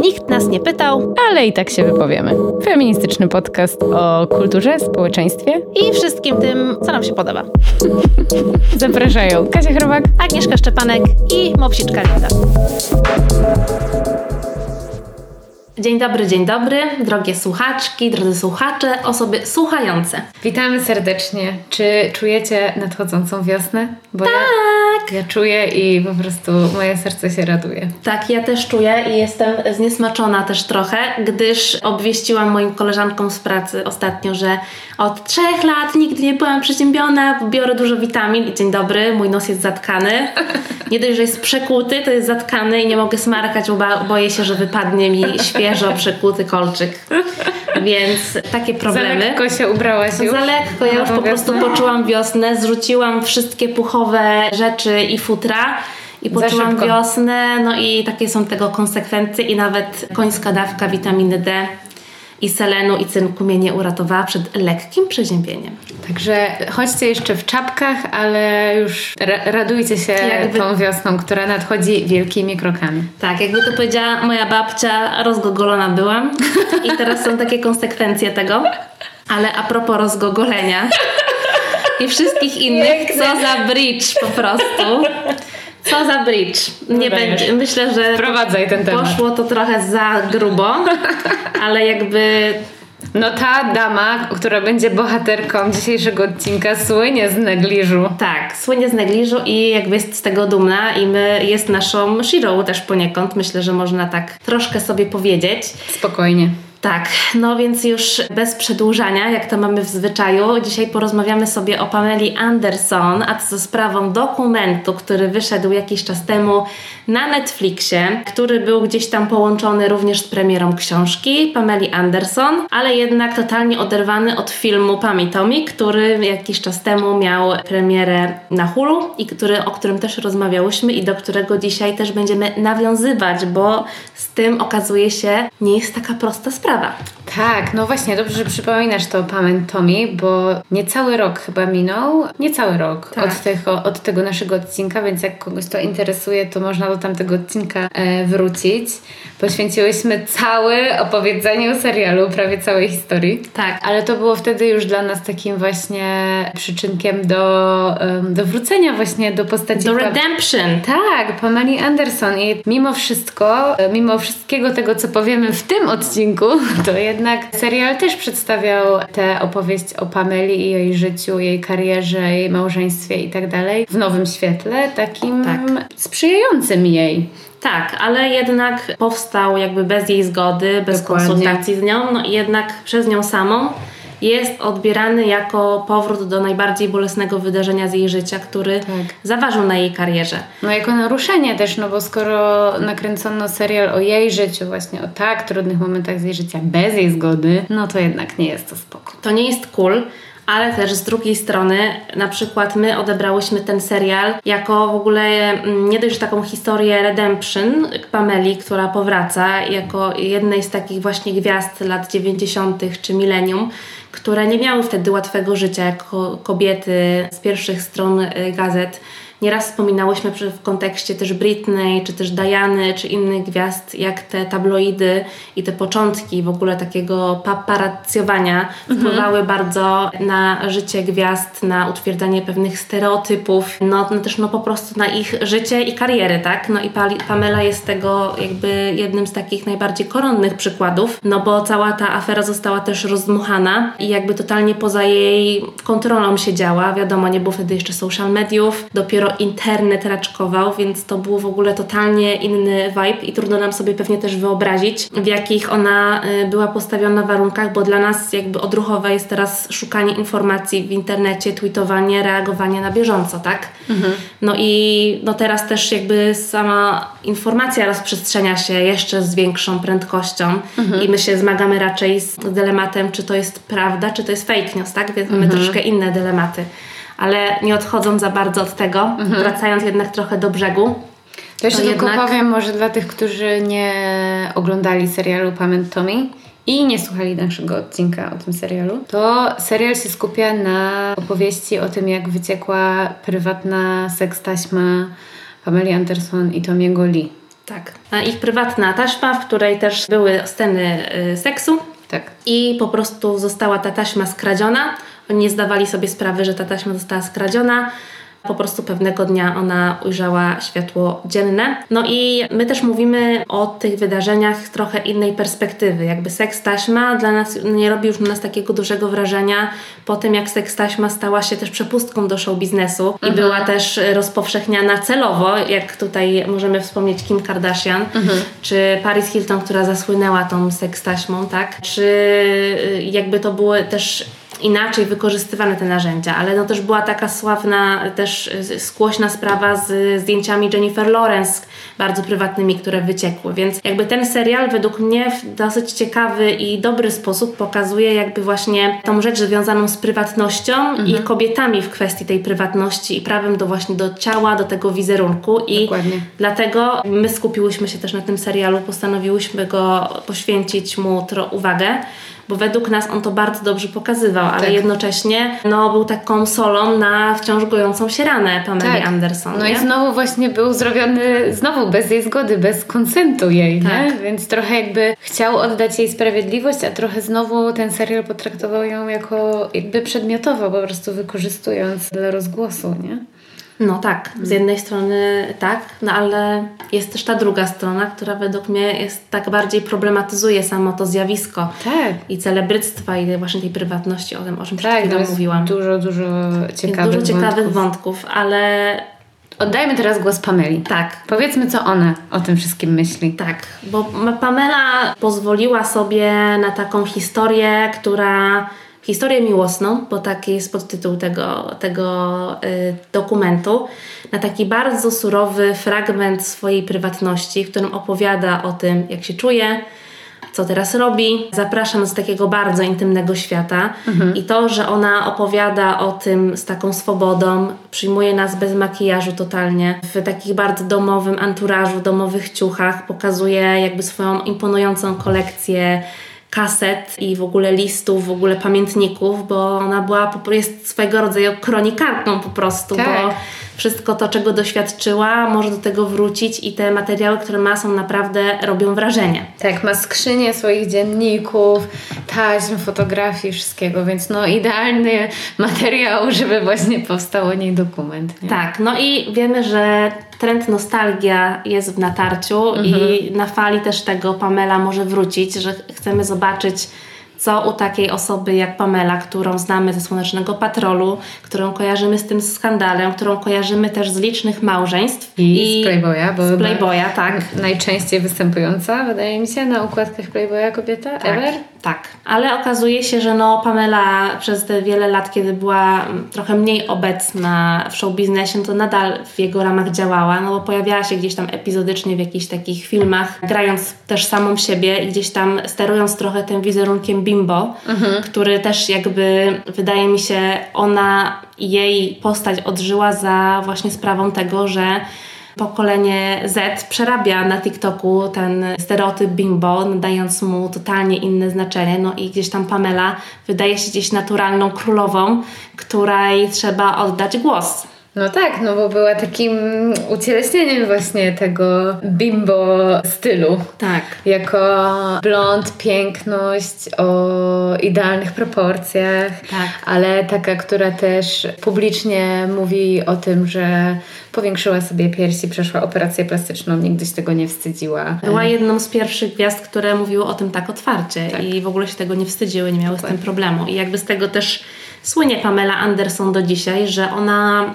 Nikt nas nie pytał ale i tak się wypowiemy. Feministyczny podcast o kulturze, społeczeństwie i wszystkim tym, co nam się podoba. Zapraszają Kasia Chrobak, Agnieszka Szczepanek i Mopsiczka Linda. Dzień dobry, dzień dobry, drogie słuchaczki, drodzy słuchacze, osoby słuchające. Witamy serdecznie. Czy czujecie nadchodzącą wiosnę? Bo tak! Ja, ja czuję i po prostu moje serce się raduje. Tak, ja też czuję i jestem zniesmaczona też trochę, gdyż obwieściłam moim koleżankom z pracy ostatnio, że od trzech lat nigdy nie byłam przeziębiona, biorę dużo witamin i dzień dobry, mój nos jest zatkany. Nie dość, że jest przekuty, to jest zatkany i nie mogę smarkać, bo boję się, że wypadnie mi świeżo przekuty kolczyk. Więc takie problemy. Za lekko się ubrałaś już? Za lekko, ja już po prostu poczułam wiosnę, zrzuciłam wszystkie puchowe rzeczy i futra i poczułam wiosnę, no i takie są tego konsekwencje i nawet końska dawka witaminy D i selenu i cynku mnie nie uratowała przed lekkim przeziębieniem. Także chodźcie jeszcze w czapkach, ale już ra radujcie się jakby... tą wiosną, która nadchodzi wielkimi krokami. Tak, jakby to powiedziała moja babcia, rozgogolona byłam i teraz są takie konsekwencje tego. Ale a propos rozgogolenia i wszystkich innych, co za bridge po prostu. Co za bridge. Nie będzie. Myślę, że Wprowadzaj ten temat. poszło to trochę za grubo, ale jakby no ta dama, która będzie bohaterką dzisiejszego odcinka, słynie z negliżu. Tak, słynie z negliżu i jakby jest z tego dumna i my jest naszą Shiro też poniekąd. Myślę, że można tak troszkę sobie powiedzieć. Spokojnie. Tak, no więc już bez przedłużania, jak to mamy w zwyczaju, dzisiaj porozmawiamy sobie o Pameli Anderson, a za sprawą dokumentu, który wyszedł jakiś czas temu na Netflixie, który był gdzieś tam połączony również z premierą książki Pameli Anderson, ale jednak totalnie oderwany od filmu Pami Tommy, który jakiś czas temu miał premierę na Hulu i który, o którym też rozmawiałyśmy i do którego dzisiaj też będziemy nawiązywać, bo z tym okazuje się nie jest taka prosta sprawa sprawa. Tak, no właśnie, dobrze, że przypominasz to Pamięt Tommy, bo niecały rok chyba minął, niecały rok tak. od, tego, od tego naszego odcinka, więc jak kogoś to interesuje, to można do tamtego odcinka e, wrócić. Poświęciłyśmy cały opowiedzeniu serialu, prawie całej historii. Tak. Ale to było wtedy już dla nas takim właśnie przyczynkiem do, um, do wrócenia właśnie do postaci... Do redemption. Tak, Pameli Anderson i mimo wszystko, e, mimo wszystkiego tego, co powiemy w tym odcinku, to jednak serial też przedstawiał tę opowieść o Pameli i jej życiu, jej karierze, jej małżeństwie i tak dalej w nowym świetle, takim tak. sprzyjającym jej. Tak, ale jednak powstał jakby bez jej zgody, bez Dokładnie. konsultacji z nią, no i jednak przez nią samą jest odbierany jako powrót do najbardziej bolesnego wydarzenia z jej życia, który tak. zaważył na jej karierze. No jako naruszenie też, no bo skoro nakręcono serial o jej życiu, właśnie o tak trudnych momentach z jej życia, bez jej zgody, no to jednak nie jest to spoko. To nie jest cool, ale też z drugiej strony, na przykład my odebrałyśmy ten serial jako w ogóle mm, nie dość taką historię redemption Pameli, która powraca jako jednej z takich właśnie gwiazd lat 90. czy milenium, które nie miały wtedy łatwego życia jako kobiety z pierwszych stron y, gazet Nieraz wspominałyśmy w kontekście też Britney, czy też Diany, czy innych gwiazd, jak te tabloidy i te początki w ogóle takiego paparazzowania mhm. wpływały bardzo na życie gwiazd, na utwierdzanie pewnych stereotypów, no, no też no po prostu na ich życie i kariery, tak? No i Pamela jest tego jakby jednym z takich najbardziej koronnych przykładów, no bo cała ta afera została też rozdmuchana i jakby totalnie poza jej kontrolą się działa. Wiadomo, nie było wtedy jeszcze social mediów, dopiero dopiero internet raczkował, więc to był w ogóle totalnie inny vibe i trudno nam sobie pewnie też wyobrazić, w jakich ona y, była postawiona warunkach, bo dla nas jakby odruchowe jest teraz szukanie informacji w internecie, tweetowanie, reagowanie na bieżąco, tak? Mhm. No i no teraz też jakby sama informacja rozprzestrzenia się jeszcze z większą prędkością mhm. i my się zmagamy raczej z dylematem, czy to jest prawda, czy to jest fake news, tak? Więc mamy mhm. troszkę inne dylematy ale nie odchodząc za bardzo od tego, mhm. wracając jednak trochę do brzegu. To jeszcze to tylko jednak... powiem może dla tych, którzy nie oglądali serialu Pamięt Tommy i nie słuchali naszego odcinka o tym serialu, to serial się skupia na opowieści o tym, jak wyciekła prywatna sekstaśma Pameli Anderson i Tomiego Lee. Tak. A ich prywatna taśma, w której też były sceny y, seksu. Tak. I po prostu została ta taśma skradziona. Oni nie zdawali sobie sprawy, że ta taśma została skradziona. Po prostu pewnego dnia ona ujrzała światło dzienne. No i my też mówimy o tych wydarzeniach z trochę innej perspektywy. Jakby seks taśma dla nas nie robi już na nas takiego dużego wrażenia po tym, jak seks taśma stała się też przepustką do show biznesu i była też rozpowszechniana celowo, jak tutaj możemy wspomnieć Kim Kardashian, czy Paris Hilton, która zasłynęła tą seks taśmą, tak? Czy y, jakby to były też inaczej wykorzystywane te narzędzia, ale no też była taka sławna, też skłośna sprawa z zdjęciami Jennifer Lawrence, bardzo prywatnymi, które wyciekły, więc jakby ten serial według mnie w dosyć ciekawy i dobry sposób pokazuje jakby właśnie tą rzecz związaną z prywatnością i kobietami w kwestii tej prywatności i prawem do właśnie do ciała, do tego wizerunku. I Dokładnie. dlatego my skupiłyśmy się też na tym serialu, postanowiłyśmy go poświęcić mu tro uwagę, bo według nas on to bardzo dobrze pokazywał, ale Tak. jednocześnie no, był taką solą na wciąż gojącą się ranę Pameli Anderson. No nie? i znowu właśnie był zrobiony znowu bez jej zgody, bez konsentu jej, nie? Tak. Więc trochę jakby chciał oddać jej sprawiedliwość, a trochę znowu ten serial potraktował ją jako jakby przedmiotowo, po prostu wykorzystując dla rozgłosu, nie? No tak, z jednej strony tak, no ale jest też ta druga strona, która według mnie jest tak bardziej problematyzuje samo to zjawisko Tak. i celebryctwa i właśnie tej prywatności, o tym, o czym przed Tak, chwilą jest mówiłam. dużo, dużo Jest ciekawych dużo ciekawych wątków. wątków, ale Oddajmy teraz głos Pameli. tak, Powiedzmy, co ona o tym wszystkim myśli. Tak, bo Pamela pozwoliła sobie na taką historię, która. Historię miłosną, bo taki jest podtytuł tego, tego y, dokumentu, na taki bardzo surowy fragment swojej prywatności, w którym opowiada o tym, jak się czuje, co teraz robi. Zaprasza nas do takiego bardzo intymnego świata i to, że ona opowiada o tym z taką swobodą, przyjmuje nas bez makijażu totalnie, w takich bardzo domowym anturażu, domowych ciuchach, pokazuje jakby swoją imponującą kolekcję kaset i w ogóle listów, w ogóle pamiętników, bo ona była, jest swego rodzaju kronikarką po prostu, Tak. bo wszystko to, czego doświadczyła, może do tego wrócić i te materiały, które ma, są naprawdę, robią wrażenie. Tak, ma skrzynię swoich dzienników, taśm, fotografii, wszystkiego, więc no idealny materiał, żeby właśnie powstał o niej dokument. Nie? Tak, no i wiemy, że trend nostalgia jest w natarciu i na fali też tego Pamela może wrócić, że chcemy zobaczyć co u takiej osoby jak Pamela, którą znamy ze Słonecznego Patrolu, którą kojarzymy z tym skandalem, którą kojarzymy też z licznych małżeństw. I, z Playboya, bo z Playboya, tak. najczęściej występująca, wydaje mi się, na układkach Playboya kobieta Tak, ever. tak. Ale okazuje się, że no Pamela przez te wiele lat, kiedy była trochę mniej obecna w show biznesie, to nadal w jego ramach działała, no bo pojawiała się gdzieś tam epizodycznie w jakichś takich filmach, grając też samą siebie i gdzieś tam sterując trochę tym wizerunkiem bimbo, który też jakby wydaje mi się ona jej postać odżyła za właśnie sprawą tego, że pokolenie Z przerabia na TikToku ten stereotyp bimbo, nadając mu totalnie inne znaczenie. No i gdzieś tam Pamela wydaje się gdzieś naturalną królową, której trzeba oddać głos. No tak, no bo była takim ucieleśnieniem właśnie tego bimbo stylu. Tak. Jako blond, piękność o idealnych proporcjach, Tak. ale taka, która też publicznie mówi o tym, że powiększyła sobie piersi, przeszła operację plastyczną, nigdy się tego nie wstydziła. Była jedną z pierwszych gwiazd, które mówiły o tym tak otwarcie i w ogóle się tego nie wstydziły, nie miały z tym problemu. I jakby z tego też słynie Pamela Anderson do dzisiaj, że ona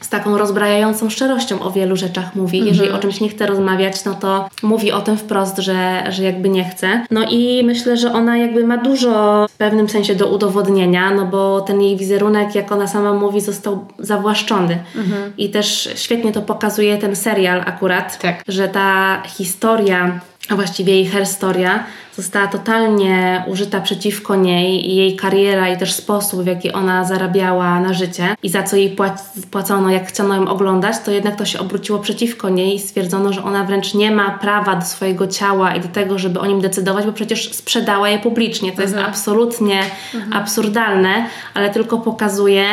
z taką rozbrajającą szczerością o wielu rzeczach mówi. Jeżeli o czymś nie chce rozmawiać, no to mówi o tym wprost, że, że jakby nie chce. No i myślę, że ona jakby ma dużo w pewnym sensie do udowodnienia, no bo ten jej wizerunek, jak ona sama mówi, został zawłaszczony. I też świetnie to pokazuje ten serial akurat, Tak. że ta historia, a właściwie jej herstoria została totalnie użyta przeciwko niej i jej kariera i też sposób, w jaki ona zarabiała na życie i za co jej płac- płacono, jak chciano ją oglądać, to jednak to się obróciło przeciwko niej i stwierdzono, że ona wręcz nie ma prawa do swojego ciała i do tego, żeby o nim decydować, bo przecież sprzedała je publicznie. To jest absolutnie absurdalne, ale tylko pokazuje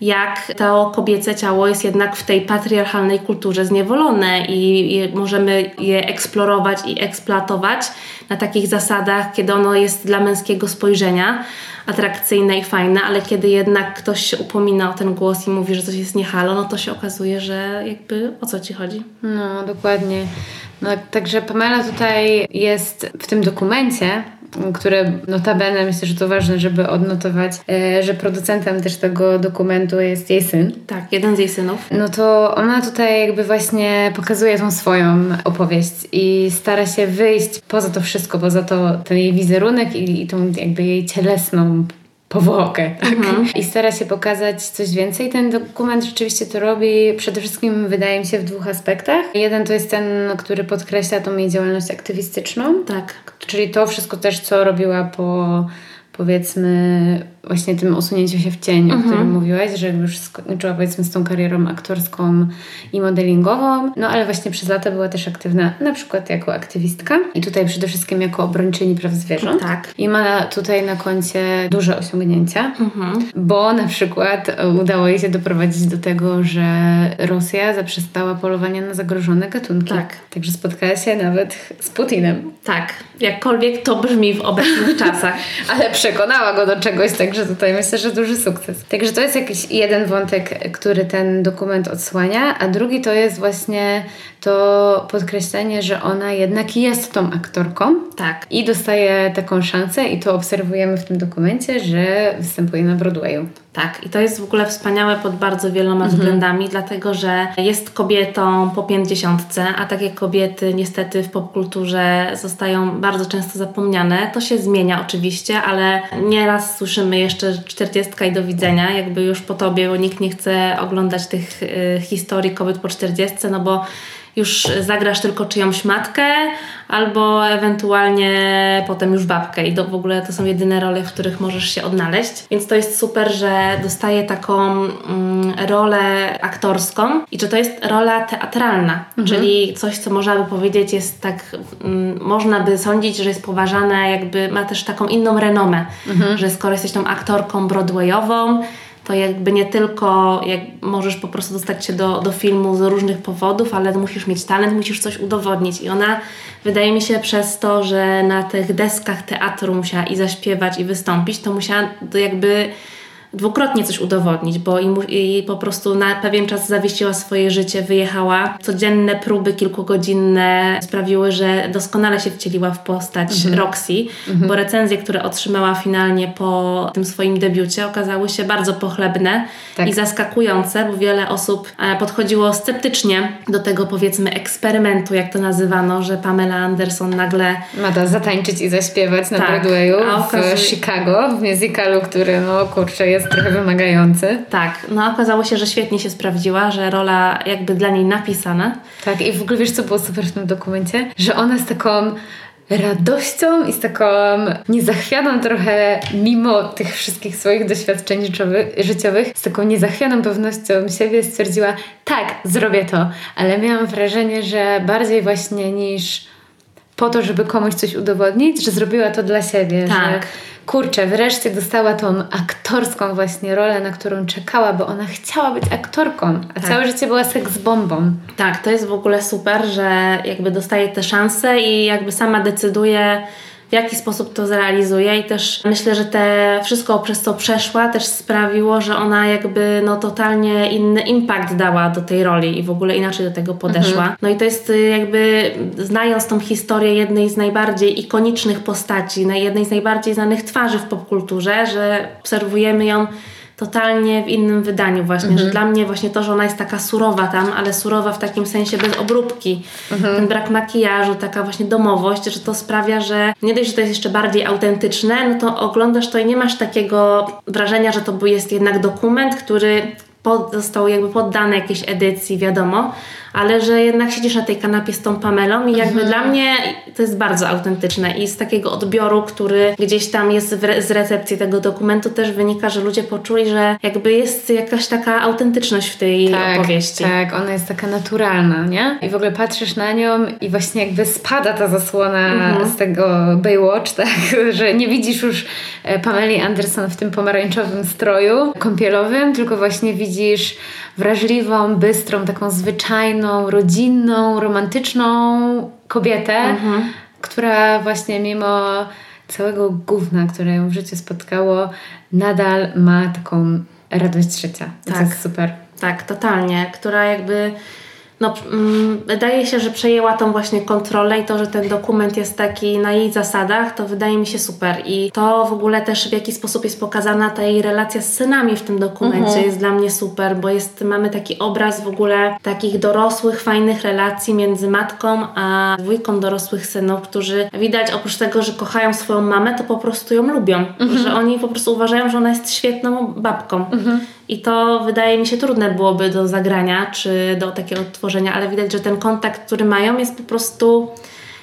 jak to kobiece ciało jest jednak w tej patriarchalnej kulturze zniewolone i, i możemy je eksplorować i eksploatować na takich zasadach, kiedy ono jest dla męskiego spojrzenia atrakcyjne i fajne, ale kiedy jednak ktoś się upomina o ten głos i mówi, że coś jest niehalo, no to się okazuje, że jakby o co ci chodzi. No, dokładnie. No, także Pamela tutaj jest w tym dokumencie, które notabene myślę, że to ważne, żeby odnotować, e, że producentem też tego dokumentu jest jej syn. Tak, jeden z jej synów. No to ona tutaj jakby właśnie pokazuje tą swoją opowieść i stara się wyjść poza to wszystko, poza to ten jej wizerunek i, i tą jakby jej cielesną powłokę. Tak? Mhm. I stara się pokazać coś więcej. Ten dokument rzeczywiście to robi przede wszystkim, wydaje mi się, w dwóch aspektach. Jeden to jest ten, który podkreśla tą jej działalność aktywistyczną. Tak. Czyli to wszystko też, co robiła po powiedzmy właśnie tym usunięciu się w cień, mhm. o którym mhm. mówiłaś, że już skończyła powiedzmy z tą karierą aktorską i modelingową, no ale właśnie przez lata była też aktywna na przykład jako aktywistka i tutaj przede wszystkim jako obrończyni praw zwierząt. Tak. I ma tutaj na koncie duże osiągnięcia, mhm. bo na przykład udało jej się doprowadzić do tego, że Rosja zaprzestała polowania na zagrożone gatunki. Tak. Także spotkała się nawet z Putinem. Tak. Jakkolwiek to brzmi w obecnych czasach. ale przekonała go do czegoś, także tutaj myślę, że duży sukces. Także to jest jakiś jeden wątek, który ten dokument odsłania, a drugi to jest właśnie to podkreślenie, że ona jednak jest tą aktorką. Tak. I dostaje taką szansę i to obserwujemy w tym dokumencie, że występuje na Broadwayu. Tak, i to jest w ogóle wspaniałe pod bardzo wieloma mhm. względami, dlatego że jest kobietą po pięćdziesiątce, a takie kobiety niestety w popkulturze zostają bardzo często zapomniane. To się zmienia oczywiście, ale nieraz słyszymy jeszcze czterdziestka i do widzenia, jakby już po tobie, bo nikt nie chce oglądać tych y, historii kobiet po czterdziestce, no bo już zagrasz tylko czyjąś matkę, albo ewentualnie potem już babkę i to w ogóle to są jedyne role, w których możesz się odnaleźć. Więc to jest super, że dostaje taką mm, rolę aktorską i że to jest rola teatralna, mhm. czyli coś, co można by powiedzieć jest tak, mm, można by sądzić, że jest poważane, jakby ma też taką inną renomę, mhm. że skoro jesteś tą aktorką broadwayową, to jakby nie tylko jak możesz po prostu dostać się do, do filmu z różnych powodów, ale musisz mieć talent, musisz coś udowodnić. I ona, wydaje mi się, przez to, że na tych deskach teatru musiała i zaśpiewać, i wystąpić, to musiała jakby dwukrotnie coś udowodnić, bo i, po prostu na pewien czas zawiesiła swoje życie, wyjechała. Codzienne próby kilkugodzinne sprawiły, że doskonale się wcieliła w postać mhm. Roxy, mhm. bo recenzje, które otrzymała finalnie po tym swoim debiucie okazały się bardzo pochlebne tak. i zaskakujące, bo wiele osób e, podchodziło sceptycznie do tego powiedzmy eksperymentu, jak to nazywano, że Pamela Anderson nagle ma zatańczyć i zaśpiewać na tak, Broadwayu w Chicago w musicalu, który no kurczę jest jest trochę wymagający. Tak, no okazało się, że świetnie się sprawdziła, że rola jakby dla niej napisana. Tak, i w ogóle wiesz, co było super w tym dokumencie? Że ona jest taką radością i z taką niezachwianą trochę, mimo tych wszystkich swoich doświadczeń życiowych, z taką niezachwianą pewnością siebie stwierdziła, tak, zrobię to. Ale miałam wrażenie, że bardziej właśnie niż po to, żeby komuś coś udowodnić, że zrobiła to dla siebie. Tak. Że kurczę, wreszcie dostała tą aktorską właśnie rolę, na którą czekała, bo ona chciała być aktorką, a tak. całe życie była seks bombą. Tak, to jest w ogóle super, że jakby dostaje tę szansę i jakby sama decyduje w jaki sposób to zrealizuje i też myślę, że te wszystko przez co przeszła też sprawiło, że ona jakby no totalnie inny impact dała do tej roli i w ogóle inaczej do tego podeszła. Mhm. No i to jest y, jakby znając tą historię jednej z najbardziej ikonicznych postaci, jednej z najbardziej znanych twarzy w popkulturze, że obserwujemy ją totalnie w innym wydaniu właśnie, mhm. że dla mnie właśnie to, że ona jest taka surowa tam, ale surowa w takim sensie bez obróbki, mhm. ten brak makijażu, taka właśnie domowość, że to sprawia, że nie dość, że to jest jeszcze bardziej autentyczne, no to oglądasz to i nie masz takiego wrażenia, że to jest jednak dokument, który został jakby poddany jakiejś edycji, wiadomo, ale że jednak siedzisz na tej kanapie z tą Pamelą i jakby dla mnie to jest bardzo autentyczne i z takiego odbioru, który gdzieś tam jest re z recepcji tego dokumentu też wynika, że ludzie poczuli, że jakby jest jakaś taka autentyczność w tej tak, opowieści. Tak, ona jest taka naturalna, nie? I w ogóle patrzysz na nią i właśnie jakby spada ta zasłona Mhm. z tego Baywatch, tak? Że nie widzisz już e, Pameli Anderson w tym pomarańczowym stroju kąpielowym, tylko właśnie widzisz wrażliwą, bystrą, taką zwyczajną, rodzinną, romantyczną kobietę, Mhm. która właśnie mimo całego gówna, które ją w życiu spotkało, nadal ma taką radość życia. To Tak. jest super. Tak, totalnie, która jakby no, mm, wydaje się, że przejęła tą właśnie kontrolę i to, że ten dokument jest taki na jej zasadach, to wydaje mi się super. I to w ogóle też w jaki sposób jest pokazana ta jej relacja z synami w tym dokumencie jest dla mnie super, bo jest, mamy taki obraz w ogóle takich dorosłych, fajnych relacji między matką a dwójką dorosłych synów, którzy widać oprócz tego, że kochają swoją mamę, to po prostu ją lubią. Że oni po prostu uważają, że ona jest świetną babką. I to wydaje mi się trudne byłoby do zagrania, czy do takiego odtworzenia, ale widać, że ten kontakt, który mają, jest po prostu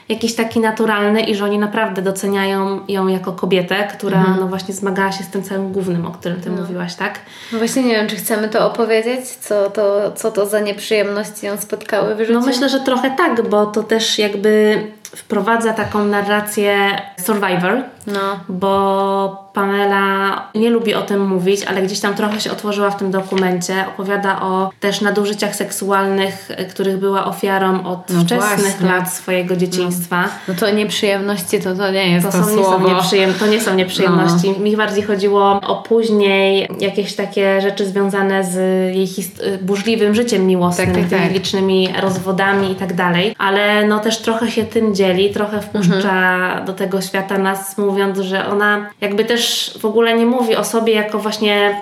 jakiś taki naturalny i że oni naprawdę doceniają ją jako kobietę, która no właśnie zmagała się z tym całym głównym, o którym ty mówiłaś, tak? No właśnie nie wiem, czy chcemy to opowiedzieć, co to, co to za nieprzyjemności ją spotkały w życiu. No myślę, że trochę tak, bo to też jakby wprowadza taką narrację Survivor, No. bo Pamela nie lubi o tym mówić, ale gdzieś tam trochę się otworzyła w tym dokumencie. Opowiada o też nadużyciach seksualnych, których była ofiarą od No wczesnych właśnie. lat swojego dzieciństwa. No to nieprzyjemności to, to nie jest To, to, są, nie, są słowo. nieprzyjem, to nie są nieprzyjemności. Mi bardziej chodziło o później jakieś takie rzeczy związane z jej y, burzliwym życiem miłosnym, Tak, tak, tymi tak. licznymi rozwodami i tak dalej. Ale no też trochę się tym dzieli, trochę wpuszcza Mhm. do tego świata nas, mówiąc, że ona jakby też w ogóle nie mówi o sobie jako właśnie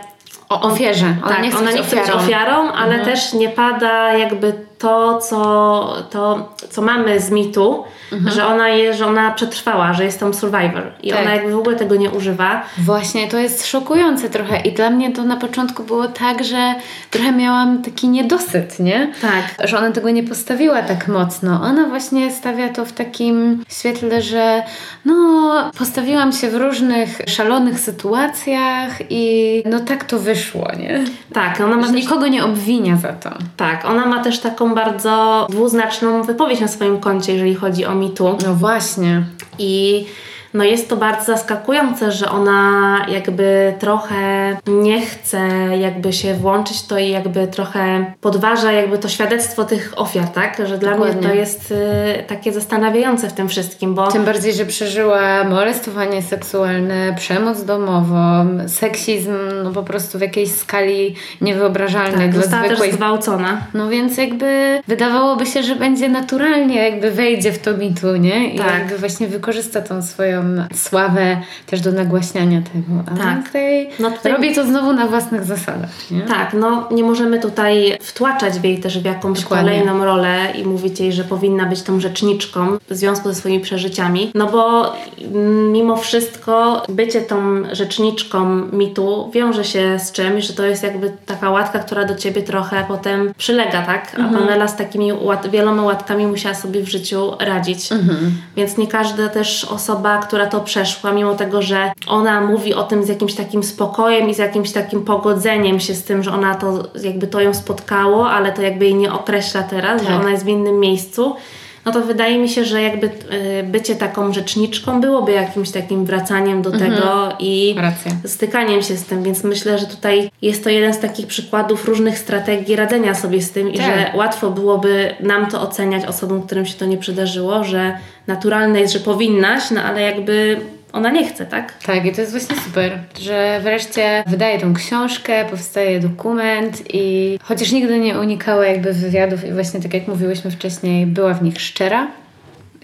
O ofierze. Ona tak, nie chce ona nie chce być ofiarą. Mhm. ofiarą, ale też nie pada jakby to, co, to, co mamy z mitu, że ona je, że ona przetrwała, że jest tam survivor i Mhm. Tak. ona jakby w ogóle tego nie używa. Właśnie, to jest szokujące trochę i dla mnie to na początku było tak, że trochę miałam taki niedosyt, nie? Tak. Że ona tego nie postawiła tak mocno. Ona właśnie stawia to w takim świetle, że no, postawiłam się w różnych szalonych sytuacjach i no tak to wyszło, nie? Tak, ona ma Że też, nikogo nie obwinia za to. tak, ona ma też taką bardzo dwuznaczną wypowiedź na swoim koncie, jeżeli chodzi o mitu. No właśnie. I no jest to bardzo zaskakujące, że ona jakby trochę nie chce jakby się włączyć to i jakby trochę podważa jakby to świadectwo tych ofiar, tak? Że dla mnie Dokładnie. to jest y, takie zastanawiające w tym wszystkim, bo Tym bardziej, że przeżyła molestowanie seksualne, przemoc domową, seksizm no po prostu w jakiejś skali niewyobrażalnej tak, dla została też zwykłej zgwałcona. No więc jakby wydawałoby się, że będzie naturalnie jakby wejdzie w to mitu, nie? I Tak. jakby właśnie wykorzysta tą swoją sławę też do nagłaśniania tego. A Tak. tutaj, No tutaj- robi to znowu na własnych zasadach, nie? Tak, no nie możemy tutaj wtłaczać jej też w jakąś Dokładnie. kolejną rolę i mówić jej, że powinna być tą rzeczniczką w związku ze swoimi przeżyciami. No bo mm, mimo wszystko bycie tą rzeczniczką mitu wiąże się z czymś, że to jest jakby taka łatka, która do ciebie trochę potem przylega, tak? A Mhm. Pamela z takimi łat- wieloma łatkami musiała sobie w życiu radzić. Mhm. Więc nie każda też osoba, która to przeszła, mimo tego, że ona mówi o tym z jakimś takim spokojem i z jakimś takim pogodzeniem się z tym, że ona to jakby to ją spotkało, ale to jakby jej nie określa teraz, że Tak. ona jest w innym miejscu. No to wydaje mi się, że jakby y, bycie taką rzeczniczką byłoby jakimś takim wracaniem do tego i Racja. stykaniem się z tym, więc myślę, że tutaj jest to jeden z takich przykładów różnych strategii radzenia sobie z tym i Tak. że łatwo byłoby nam to oceniać osobom, którym się to nie przydarzyło, że naturalne jest, że powinnaś, no ale jakby ona nie chce, tak? Tak, i to jest właśnie super, że wreszcie wydaje tą książkę, powstaje dokument i chociaż nigdy nie unikała jakby wywiadów i właśnie tak jak mówiłyśmy wcześniej, była w nich szczera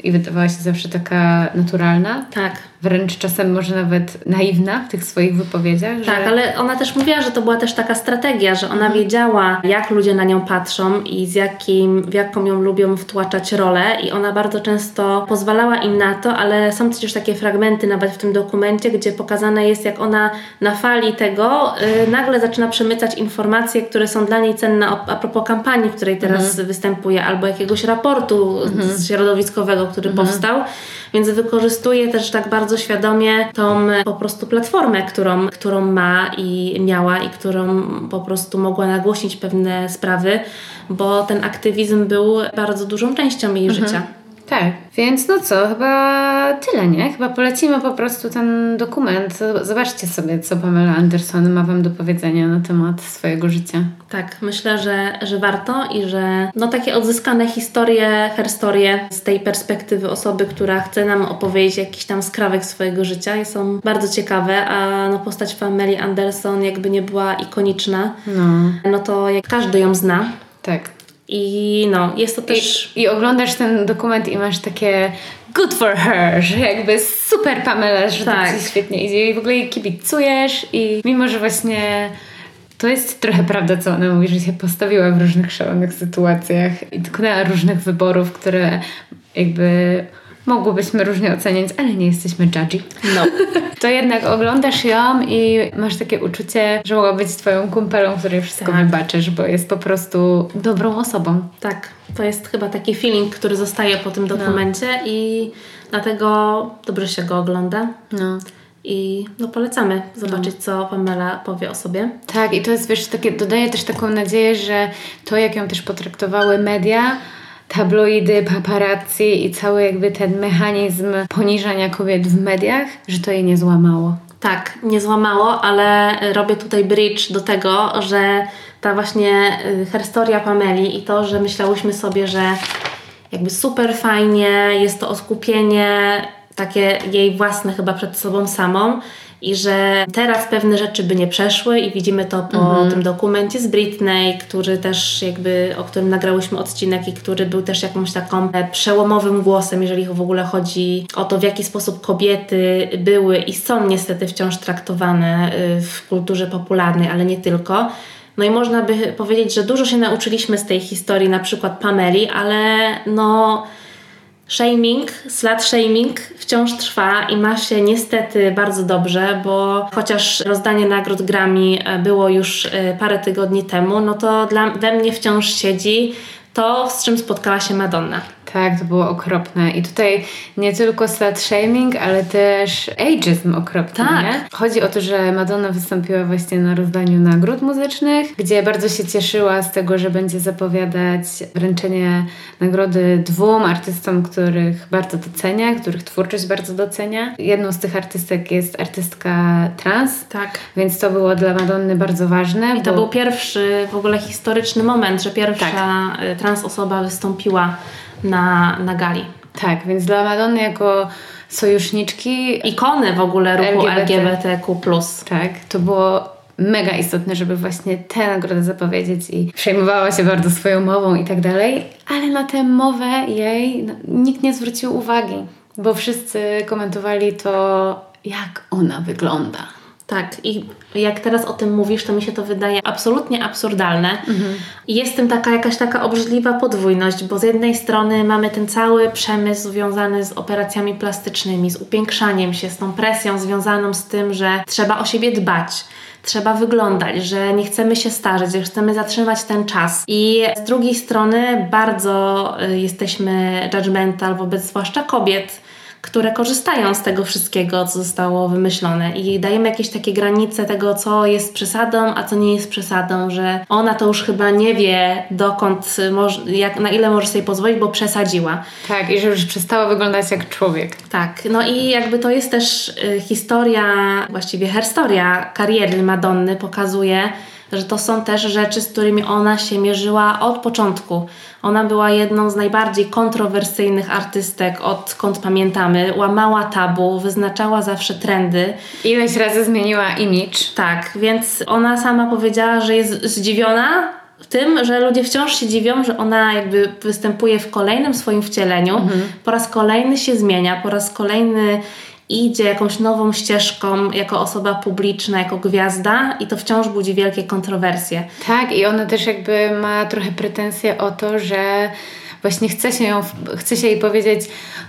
i wydawała się zawsze taka naturalna, Tak. Wręcz czasem może nawet naiwna w tych swoich wypowiedziach. Że... Tak, ale ona też mówiła, że to była też taka strategia, że ona wiedziała, jak ludzie na nią patrzą i z jakim, w jaką ją lubią wtłaczać rolę i ona bardzo często pozwalała im na to, ale są przecież takie fragmenty nawet w tym dokumencie, gdzie pokazane jest, jak ona na fali tego yy, nagle zaczyna przemycać informacje, które są dla niej cenne a propos kampanii, w której teraz mhm. występuje, albo jakiegoś raportu mhm. środowiskowego, który mhm. powstał. Więc wykorzystuje też tak bardzo świadomie tą po prostu platformę, którą, którą ma i miała i którą po prostu mogła nagłośnić pewne sprawy, bo ten aktywizm był bardzo dużą częścią jej mhm. życia. Tak, więc no co, chyba tyle, nie? Chyba polecimy po prostu ten dokument. Zobaczcie sobie, co Pamela Anderson ma Wam do powiedzenia na temat swojego życia. Tak, myślę, że, że warto i że no takie odzyskane historie, herstorie z tej perspektywy osoby, która chce nam opowiedzieć jakiś tam skrawek swojego życia są bardzo ciekawe, a no postać Pameli Anderson jakby nie była ikoniczna, no, no to jak każdy ją zna. Tak. I no, jest to też... I, I, oglądasz ten dokument i masz takie good for her, że jakby super Pamela, że tak, tak. świetnie idzie. I w ogóle jej kibicujesz i mimo, że właśnie to jest trochę prawda, co ona mówi, że się postawiła w różnych szalonych sytuacjach i dokonała różnych wyborów, które jakby mogłybyśmy różnie oceniać, ale nie jesteśmy judgy. No. to jednak oglądasz ją i masz takie uczucie, że mogła być twoją kumpelą, której wszystko tak. wybaczysz, bo jest po prostu dobrą osobą. Tak, to jest chyba taki feeling, który zostaje po tym no. dokumencie no. i dlatego dobrze się go ogląda. No. I no polecamy zobaczyć, no. co Pamela powie o sobie. Tak, i to jest, wiesz, takie, dodaje też taką nadzieję, że to, jak ją też potraktowały media, tabloidy, paparazzi i cały jakby ten mechanizm poniżania kobiet w mediach, że to jej nie złamało. Tak, nie złamało, ale robię tutaj bridge do tego, że ta właśnie y, historia Pameli i to, że myślałyśmy sobie, że jakby super fajnie jest to odkupienie takie jej własne chyba przed sobą samą i że teraz pewne rzeczy by nie przeszły i widzimy to po mhm. tym dokumencie z Britney, który też jakby, o którym nagrałyśmy odcinek i który był też jakąś taką e, przełomowym głosem, jeżeli w ogóle chodzi o to, w jaki sposób kobiety były i są niestety wciąż traktowane y, w kulturze popularnej, ale nie tylko. No i można by powiedzieć, że dużo się nauczyliśmy z tej historii, na przykład Pameli, ale no Shaming, slut shaming wciąż trwa i ma się niestety bardzo dobrze, bo chociaż rozdanie nagród Grammy e, było już e, parę tygodni temu, no to dla, we mnie wciąż siedzi to, z czym spotkała się Madonna. Tak, to było okropne. I tutaj nie tylko slut shaming, ale też ageism okropny. Tak. Nie? Chodzi o to, że Madonna wystąpiła właśnie na rozdaniu nagród muzycznych, gdzie bardzo się cieszyła z tego, że będzie zapowiadać wręczenie nagrody dwóm artystom, których bardzo docenia, których twórczość bardzo docenia. Jedną z tych artystek jest artystka trans. Tak. Więc to było dla Madonny bardzo ważne. I to był pierwszy w ogóle historyczny moment, że pierwsza tak. trans osoba wystąpiła na, na gali. Tak, więc dla Madonny jako sojuszniczki, ikony w ogóle ruchu LGBT. LGBTQ+. Tak, to było mega istotne, żeby właśnie tę nagrodę zapowiedzieć i przejmowała się bardzo swoją mową i tak dalej, ale na tę mowę jej nikt nie zwrócił uwagi, bo wszyscy komentowali to, jak ona wygląda. Tak, i jak teraz o tym mówisz, to mi się to wydaje absolutnie absurdalne. Mhm. Jest tym taka jakaś taka obrzydliwa podwójność, bo z jednej strony mamy ten cały przemysł związany z operacjami plastycznymi, z upiększaniem się, z tą presją związaną z tym, że trzeba o siebie dbać trzeba wyglądać, że nie chcemy się starzeć, że chcemy zatrzymać ten czas. I z drugiej strony bardzo y, jesteśmy judgmental wobec zwłaszcza kobiet, które korzystają z tego wszystkiego, co zostało wymyślone i dajemy jakieś takie granice tego, co jest przesadą, a co nie jest przesadą, że ona to już chyba nie wie, dokąd, jak, na ile może sobie pozwolić, bo przesadziła. Tak, i że już przestała wyglądać jak człowiek. Tak, no i jakby to jest też y, historia, właściwie herstoria kariery Madonny pokazuje, że to są też rzeczy, z którymi ona się mierzyła od początku. Ona była jedną z najbardziej kontrowersyjnych artystek, odkąd pamiętamy. Łamała tabu, wyznaczała zawsze trendy. Ileś razy zmieniła image. Tak, więc ona sama powiedziała, że jest zdziwiona w tym, że ludzie wciąż się dziwią, że ona jakby występuje w kolejnym swoim wcieleniu. Mhm. Po raz kolejny się zmienia, po raz kolejny idzie jakąś nową ścieżką jako osoba publiczna, jako gwiazda i to wciąż budzi wielkie kontrowersje. Tak, i ona też jakby ma trochę pretensje o to, że właśnie chce się, ją, chce się jej powiedzieć,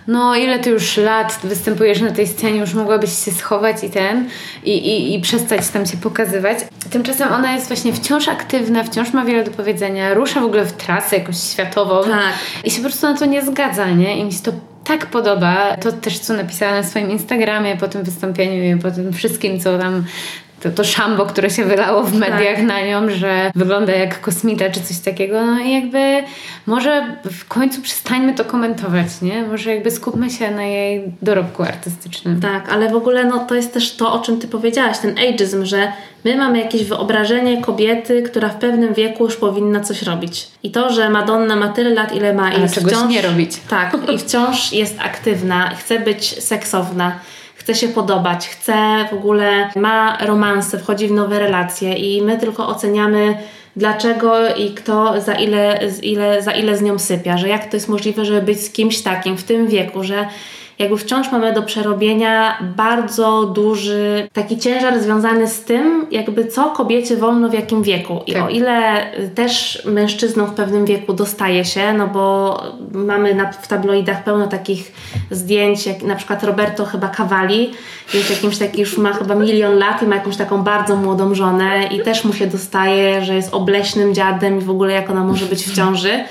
no ile ty już lat występujesz na tej scenie, już mogłabyś się schować i ten, i, i, i przestać tam się pokazywać. Tymczasem ona jest właśnie wciąż aktywna, wciąż ma wiele do powiedzenia, rusza w ogóle w trasę jakąś światową Tak. i się po prostu na to nie zgadza, nie? I mi się to tak podoba. To też, co napisała na swoim Instagramie po tym wystąpieniu i po tym wszystkim, co tam to, to szambo, które się wylało w mediach Tak. na nią, że wygląda jak kosmita czy coś takiego. No i jakby może w końcu przestańmy to komentować, nie? Może jakby skupmy się na jej dorobku artystycznym. Tak, ale w ogóle no, to jest też to, o czym ty powiedziałaś, ten ageism, że my mamy jakieś wyobrażenie kobiety, która w pewnym wieku już powinna coś robić. I to, że Madonna ma tyle lat, ile ma i Ale jest czegoś wciąż... nie robić. Tak, i wciąż jest aktywna, chce być seksowna, chce się podobać, chce w ogóle, ma romanse, wchodzi w nowe relacje i my tylko oceniamy dlaczego i kto za ile, ile, za ile z nią sypia, że jak to jest możliwe, żeby być z kimś takim w tym wieku, że jakby wciąż mamy do przerobienia bardzo duży taki ciężar związany z tym, jakby co kobiecie wolno w jakim wieku. I Tak. o ile też mężczyznom w pewnym wieku dostaje się, no bo mamy na, w tabloidach pełno takich zdjęć, jak na przykład Roberto chyba Cavalli, jest jakimś taki już ma chyba milion lat i ma jakąś taką bardzo młodą żonę i też mu się dostaje, że jest obleśnym dziadem i w ogóle jak ona może być w ciąży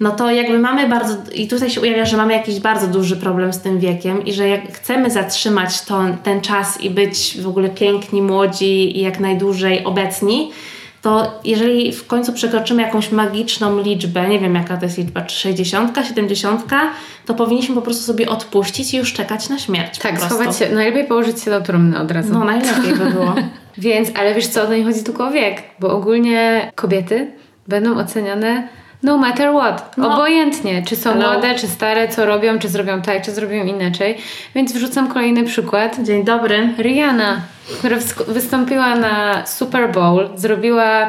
no to jakby mamy bardzo, i tutaj się ujawia, że mamy jakiś bardzo duży problem z tym wiekiem i że jak chcemy zatrzymać to, ten czas i być w ogóle piękni, młodzi i jak najdłużej obecni, to jeżeli w końcu przekroczymy jakąś magiczną liczbę, nie wiem jaka to jest liczba, czy 60, 70, to powinniśmy po prostu sobie odpuścić i już czekać na śmierć. Tak, schować się, najlepiej położyć się do trumny od razu. No najlepiej by było. Więc, ale wiesz co, to nie chodzi tylko o wiek, bo ogólnie kobiety będą oceniane no matter what. No. Obojętnie, czy są Hello. młode, czy stare, co robią, czy zrobią tak, czy zrobią inaczej. Więc wrzucam kolejny przykład. Dzień dobry. Rihanna, która wystąpiła na Super Bowl, zrobiła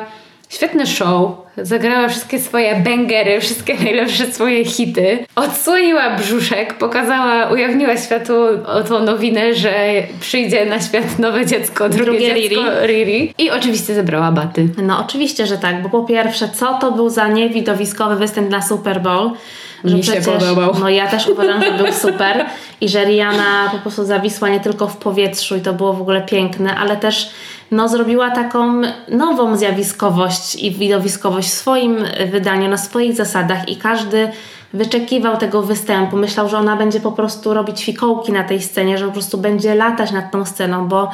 świetny show, zagrała wszystkie swoje bangery, wszystkie najlepsze swoje hity, odsłoniła brzuszek, pokazała, ujawniła światu o tą nowinę, że przyjdzie na świat nowe dziecko, drugie, Drugie dziecko Riri. I oczywiście zebrała baty. No oczywiście, że tak, bo po pierwsze, co to był za niewidowiskowy występ na Super Bowl? Mi się podobał. No ja też uważam, że był super i że Rihanna po prostu zawisła nie tylko w powietrzu i to było w ogóle piękne, ale też no, zrobiła taką nową zjawiskowość i widowiskowość w swoim wydaniu, na swoich zasadach i każdy wyczekiwał tego występu. Myślał, że ona będzie po prostu robić fikołki na tej scenie, że po prostu będzie latać nad tą sceną, bo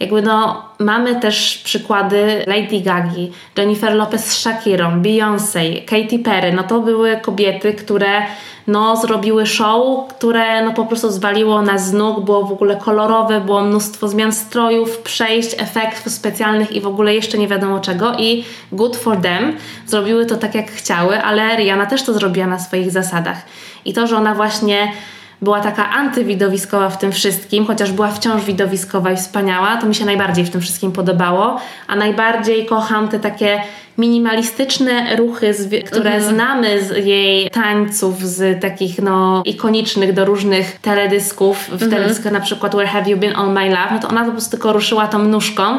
jakby no mamy też przykłady Lady Gagi, Jennifer Lopez z Shakirą, Beyoncé, Katy Perry. No to były kobiety, które no zrobiły show, które no po prostu zwaliło nas z nóg, było w ogóle kolorowe, było mnóstwo zmian strojów, przejść, efektów specjalnych i w ogóle jeszcze nie wiadomo czego i good for them. Zrobiły to tak jak chciały, ale Rihanna też to zrobiła na swoich zasadach. I to, że ona właśnie była taka antywidowiskowa w tym wszystkim, chociaż była wciąż widowiskowa i wspaniała, to mi się najbardziej w tym wszystkim podobało. A najbardziej kocham te takie minimalistyczne ruchy, które znamy z jej tańców, z takich no ikonicznych do różnych teledysków, w teledyskach na przykład Where Have You Been All My Life, no to ona po prostu tylko ruszyła tą nóżką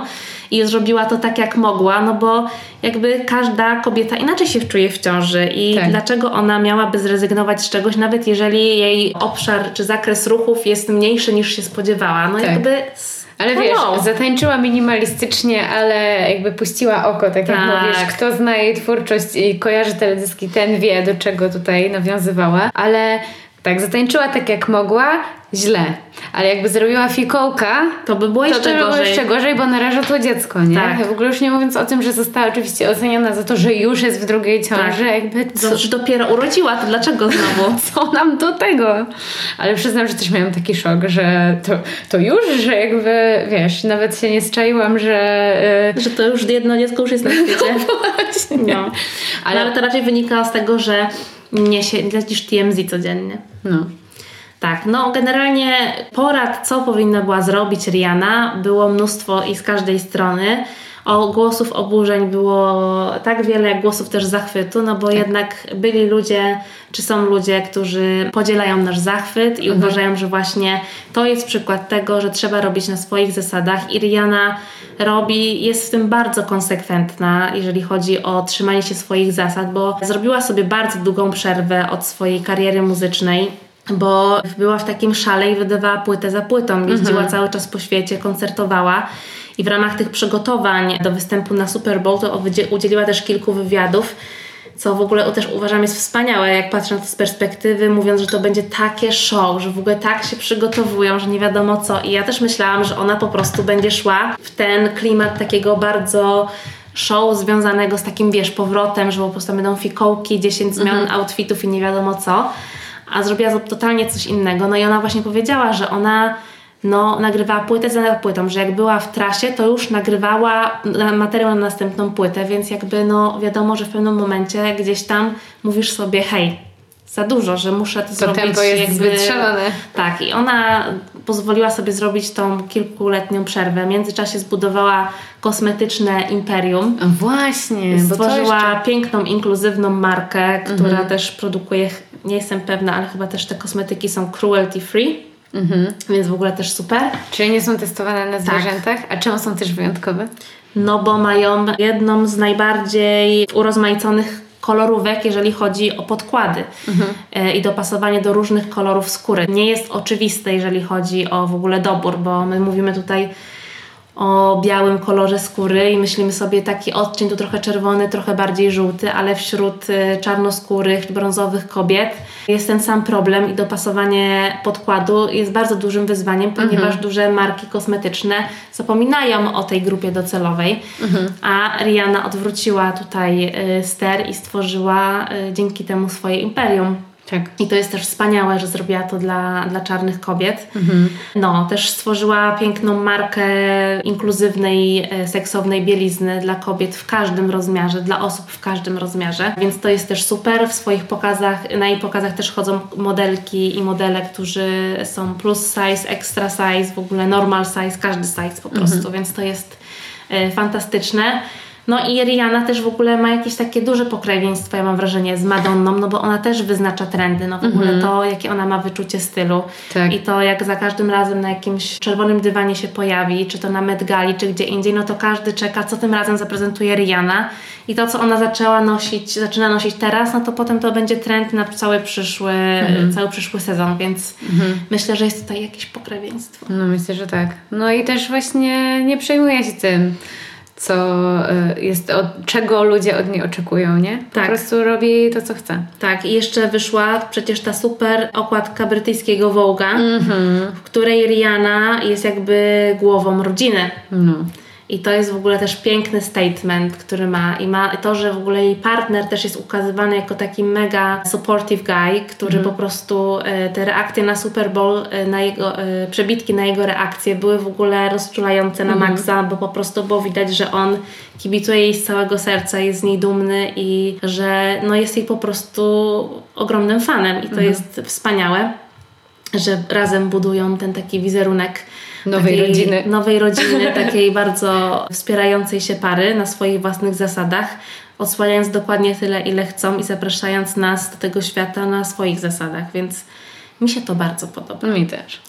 i zrobiła to tak jak mogła, no bo jakby każda kobieta inaczej się czuje w ciąży i Tak. dlaczego ona miałaby zrezygnować z czegoś, nawet jeżeli jej obszar czy zakres ruchów jest mniejszy niż się spodziewała. No Tak. jakby... Ale hello. wiesz, zatańczyła minimalistycznie, ale jakby puściła oko, tak jak Tak. mówisz. Kto zna jej twórczość i kojarzy teledyski, ten wie, do czego tutaj nawiązywała. Ale tak, zatańczyła tak jak mogła, źle. Ale jakby zrobiła fikołka, To by było to jeszcze by było gorzej. jeszcze gorzej, bo naraża to dziecko, nie? Tak. W ogóle już nie mówiąc o tym, że została oczywiście oceniona za to, że już jest w drugiej ciąży, Tak. jakby co, dopiero urodziła, to dlaczego znowu? co nam do tego? Ale przyznam, że też miałam taki szok, że to, to już, że jakby, wiesz, nawet się nie zczaiłam, że... Yy, Że to już jedno dziecko już jest na świecie. No. Ale, Ale- ale to raczej wynika z tego, że nie się, lecisz TMZ codziennie. no. Tak, no generalnie porad, co powinna była zrobić Rihanna, było mnóstwo i z każdej strony. O głosów oburzeń było tak wiele, jak głosów też zachwytu, no bo tak. jednak byli ludzie, czy są ludzie, którzy podzielają nasz zachwyt i mhm. uważają, że właśnie to jest przykład tego, że trzeba robić na swoich zasadach. I Rihanna robi, jest w tym bardzo konsekwentna, jeżeli chodzi o trzymanie się swoich zasad, bo zrobiła sobie bardzo długą przerwę od swojej kariery muzycznej bo była w takim szale i wydawała płytę za płytą, jeździła mhm. cały czas po świecie, koncertowała i w ramach tych przygotowań do występu na Super Bowl to udzieliła też kilku wywiadów, co w ogóle też uważam jest wspaniałe, jak patrzę na to z perspektywy, mówiąc, że to będzie takie show, że w ogóle tak się przygotowują, że nie wiadomo co. I ja też myślałam, że ona po prostu będzie szła w ten klimat takiego bardzo show związanego z takim, wiesz, powrotem, że po prostu będą fikołki, 10 zmian mhm. outfitów i nie wiadomo co. A zrobiła totalnie coś innego. No i ona właśnie powiedziała, że ona no, nagrywała płytę za płytą, że jak była w trasie, to już nagrywała materiał na następną płytę, więc jakby no wiadomo, że w pewnym momencie gdzieś tam mówisz sobie, hej, za dużo, że muszę to, to zrobić. Tempo jest jakby, zbyt szalone. Tak, i ona pozwoliła sobie zrobić tą kilkuletnią przerwę. W międzyczasie zbudowała kosmetyczne imperium. A właśnie, stworzyła jeszcze... piękną, inkluzywną markę, która mhm. też produkuje, nie jestem pewna, ale chyba też te kosmetyki są cruelty free. Mhm. Więc w ogóle też super. Czyli nie są testowane na tak. zwierzętach? Tak. A czemu są też wyjątkowe? No bo mają jedną z najbardziej urozmaiconych kolorówek, jeżeli chodzi o podkłady mhm. E, i dopasowanie do różnych kolorów skóry. Nie jest oczywiste, jeżeli chodzi o w ogóle dobór, bo my mówimy tutaj o białym kolorze skóry i myślimy sobie taki odcień tu trochę czerwony, trochę bardziej żółty, ale wśród y, czarnoskórych, brązowych kobiet jest ten sam problem i dopasowanie podkładu jest bardzo dużym wyzwaniem, ponieważ mhm. duże marki kosmetyczne zapominają o tej grupie docelowej, mhm. a Rihanna odwróciła tutaj y, ster i stworzyła y, dzięki temu swoje imperium. Tak. I to jest też wspaniałe, że zrobiła to dla, dla czarnych kobiet. Mhm. No, też stworzyła piękną markę inkluzywnej, e, seksownej bielizny dla kobiet w każdym rozmiarze, dla osób w każdym rozmiarze. Więc to jest też super. W swoich pokazach, na jej pokazach też chodzą modelki i modele, którzy są plus size, extra size, w ogóle normal size, każdy size po prostu. Mhm. Więc to jest e, fantastyczne. No i Rihanna też w ogóle ma jakieś takie duże pokrewieństwo, ja mam wrażenie, z Madonną, no bo ona też wyznacza trendy, no w ogóle mm -hmm. to, jakie ona ma wyczucie stylu tak. i to, jak za każdym razem na jakimś czerwonym dywanie się pojawi, czy to na Met Gali, czy gdzie indziej, no to każdy czeka, co tym razem zaprezentuje Rihanna i to, co ona zaczęła nosić, zaczyna nosić teraz, no to potem to będzie trend na cały przyszły, mm -hmm. cały przyszły sezon, więc mm -hmm. myślę, że jest tutaj jakieś pokrewieństwo. No myślę, że tak. No i też właśnie nie przejmuję się tym co y, jest, od czego ludzie od niej oczekują, nie? Po tak. prostu robi to, co chce. Tak, i jeszcze wyszła przecież ta super okładka brytyjskiego Vogue'a, mm -hmm. w której Rihanna jest jakby głową rodziny. No. I to jest w ogóle też piękny statement, który ma. I ma to, że w ogóle jej partner też jest ukazywany jako taki mega supportive guy, który mm. po prostu e, te reakcje na Super Bowl, e, na jego, e, przebitki na jego reakcje były w ogóle rozczulające na mm. maksa, bo po prostu było widać, że on kibicuje jej z całego serca, jest z niej dumny i że no, jest jej po prostu ogromnym fanem. I to mm. jest wspaniałe, że razem budują ten taki wizerunek nowej rodziny. Nowej rodziny, takiej bardzo wspierającej się pary na swoich własnych zasadach, odsłaniając dokładnie tyle, ile chcą i zapraszając nas do tego świata na swoich zasadach, więc mi się to bardzo podoba. Mi też.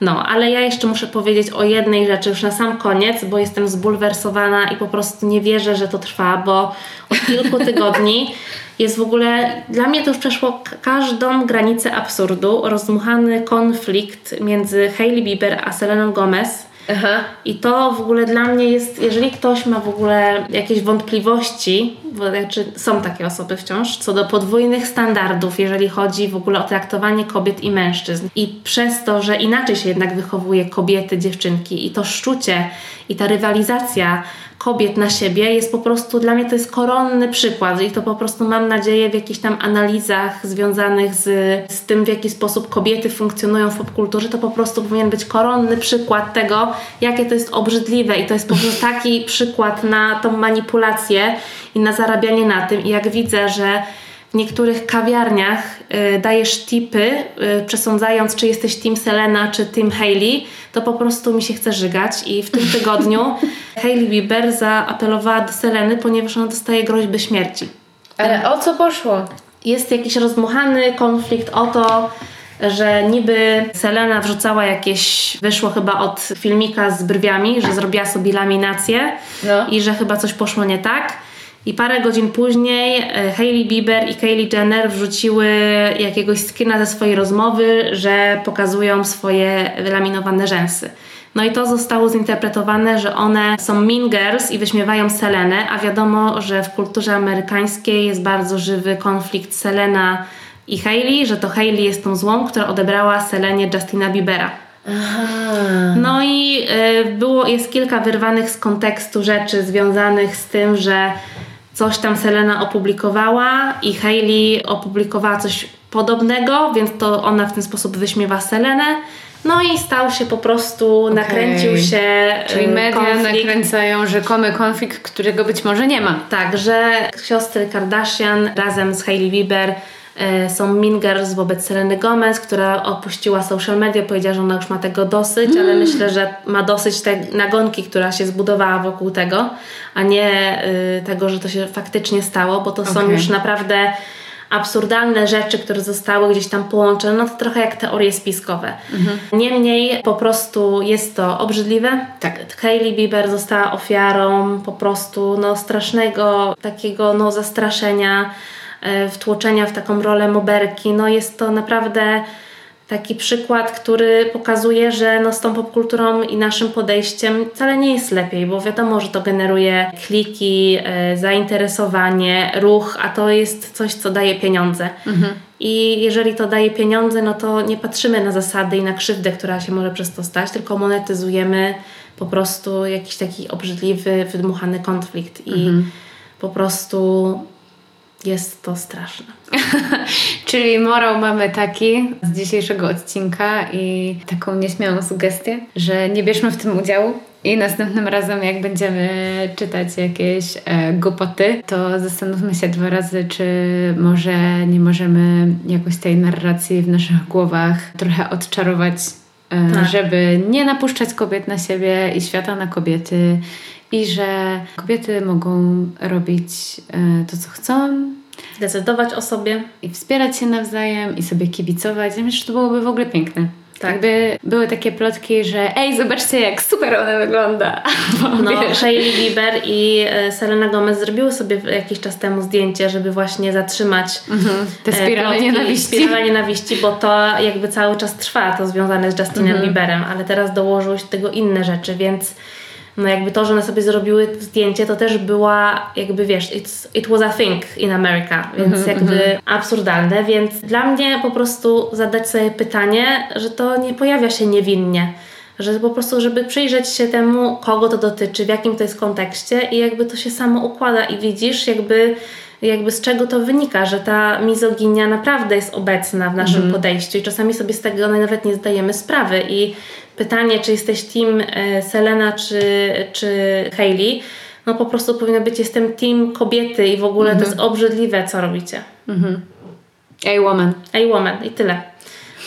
No, ale ja jeszcze muszę powiedzieć o jednej rzeczy już na sam koniec, bo jestem zbulwersowana i po prostu nie wierzę, że to trwa, bo od kilku tygodni jest w ogóle, dla mnie to już przeszło każdą granicę absurdu, rozdmuchany konflikt między Hailey Bieber a Seleną Gomez. Aha. I to w ogóle dla mnie jest, jeżeli ktoś ma w ogóle jakieś wątpliwości, bo znaczy są takie osoby wciąż, co do podwójnych standardów, jeżeli chodzi w ogóle o traktowanie kobiet i mężczyzn. I przez to, że inaczej się jednak wychowuje kobiety, dziewczynki i to szczucie i ta rywalizacja kobiet na siebie jest po prostu, dla mnie to jest koronny przykład i to po prostu mam nadzieję w jakichś tam analizach związanych z, z tym, w jaki sposób kobiety funkcjonują w popkulturze, to po prostu powinien być koronny przykład tego, jakie to jest obrzydliwe. I to jest po prostu taki przykład na tą manipulację i na zarabianie na tym. I jak widzę, że w niektórych kawiarniach y, dajesz tipy, y, przesądzając, czy jesteś Team Selena, czy Team Hailey, to po prostu mi się chce żygać. I w tym tygodniu Hailey Bieber zaapelowała do Seleny, ponieważ ona dostaje groźby śmierci. Ale o co poszło? Jest jakiś rozmuchany konflikt o to, że niby Selena wrzucała jakieś, wyszło chyba od filmika z brwiami, że zrobiła sobie laminację No. i że chyba coś poszło nie tak. I parę godzin później e, Hailey Bieber i Kylie Jenner wrzuciły jakiegoś skina ze swojej rozmowy, że pokazują swoje wylaminowane rzęsy. No i to zostało zinterpretowane, że one są mean girls i wyśmiewają Selenę, a wiadomo, że w kulturze amerykańskiej jest bardzo żywy konflikt Selena i Hailey, że to Hailey jest tą złą, która odebrała Selenie Justina Biebera. No i y, było, jest kilka wyrwanych z kontekstu rzeczy związanych z tym, że coś tam Selena opublikowała i Hailey opublikowała coś podobnego, więc to ona w ten sposób wyśmiewa Selenę. No i stał się po prostu, nakręcił się Czyli y, media konflikt. nakręcają rzekomy konflikt, którego być może nie ma. Tak, że siostry Kardashian razem z Hailey Bieber e, są mean girls wobec Seleny Gomez, która opuściła social media, powiedziała, że ona już ma tego dosyć, ale myślę, że ma dosyć tej nagonki, która się zbudowała wokół tego, a nie y, tego, że to się faktycznie stało, bo to są Okej. już naprawdę absurdalne rzeczy, które zostały gdzieś tam połączone, no to trochę jak teorie spiskowe. Niemniej po prostu jest to obrzydliwe. Tak. Hailey Bieber została ofiarą po prostu no, strasznego takiego no, zastraszenia, e, wtłoczenia w taką rolę moberki. No, jest to naprawdę taki przykład, który pokazuje, że no, z tą popkulturą i naszym podejściem wcale nie jest lepiej, bo wiadomo, że to generuje kliki, e, zainteresowanie, ruch, a to jest coś, co daje pieniądze. I jeżeli to daje pieniądze, no to nie patrzymy na zasady i na krzywdę, która się może przez to stać, tylko monetyzujemy po prostu jakiś taki obrzydliwy, wydmuchany konflikt i po prostu jest to straszne. Czyli morał mamy taki z dzisiejszego odcinka i taką nieśmiałą sugestię, że nie bierzmy w tym udziału. I następnym razem, jak będziemy czytać jakieś e, głupoty, to zastanówmy się dwa razy, czy może nie możemy jakoś tej narracji w naszych głowach trochę odczarować, e, Tak. żeby nie napuszczać kobiet na siebie i świata na kobiety. I że kobiety mogą robić e, to, co chcą, Decydować o sobie. i wspierać się nawzajem i sobie kibicować. Ja myślę, że to byłoby w ogóle piękne. Tak. Jakby były takie plotki, że ej, zobaczcie jak super ona wygląda. No, Hailey Bieber i e, Selena Gomez zrobiły sobie jakiś czas temu zdjęcie, żeby właśnie zatrzymać mhm, te e, spirale plotki, nienawiści. Spirale nienawiści, bo to jakby cały czas trwa, to związane z Justinem Mhm. Bieberem, ale teraz dołożyły się tego inne rzeczy, więc no jakby to, że one sobie zrobiły zdjęcie, to też była jakby wiesz, it was a thing in America, więc Mhm, jakby absurdalne, więc dla mnie po prostu zadać sobie pytanie, że to nie pojawia się niewinnie. Że po prostu, żeby przyjrzeć się temu, kogo to dotyczy, w jakim to jest kontekście i jakby to się samo układa i widzisz jakby, jakby z czego to wynika, że ta mizoginia naprawdę jest obecna w naszym podejściu i czasami sobie z tego nawet nie zdajemy sprawy i pytanie, czy jesteś team e, Selena czy, czy Hailey, no po prostu powinno być jestem team kobiety i w ogóle to jest obrzydliwe, co robicie. Ej, woman. Ej, woman i tyle.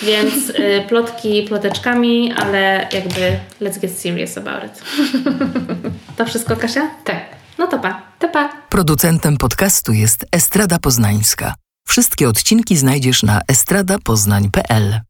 Więc y, plotki ploteczkami, ale jakby let's get serious about it. To wszystko, Kasia? Tak. No to pa. To pa. Producentem podcastu jest Estrada Poznańska. Wszystkie odcinki znajdziesz na estradapoznań.pl.